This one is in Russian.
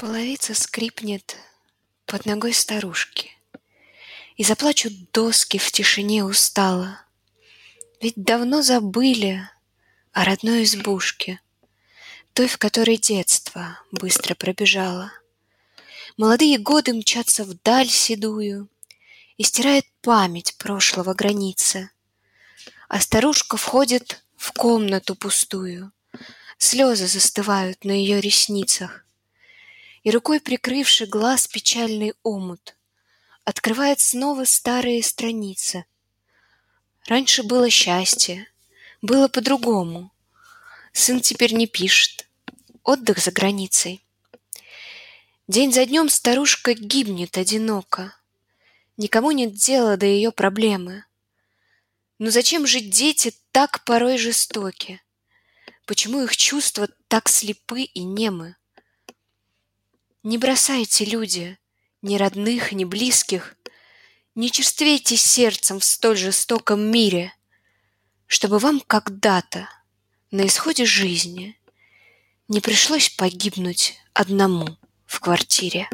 Половица скрипнет под ногой старушки, И заплачут доски в тишине устало. Ведь давно забыли о родной избушке, Той, в которой детство быстро пробежало. Молодые годы мчатся вдаль седую, И стирает память прошлого границы. А старушка входит в комнату пустую, Слезы застывают на ее ресницах. И рукой прикрывши глаз печальный омут, Открывает снова старые страницы. Раньше было счастье, было по-другому. Сын теперь не пишет, отдых за границей. День за днем старушка гибнет одиноко. Никому нет дела до ее проблемы. Но зачем же дети так порой жестоки? Почему их чувства так слепы и немы? Не бросайте, люди, ни родных, ни близких, Не черствейте сердцем в столь жестоком мире, Чтобы вам когда-то на исходе жизни Не пришлось погибнуть одному в квартире.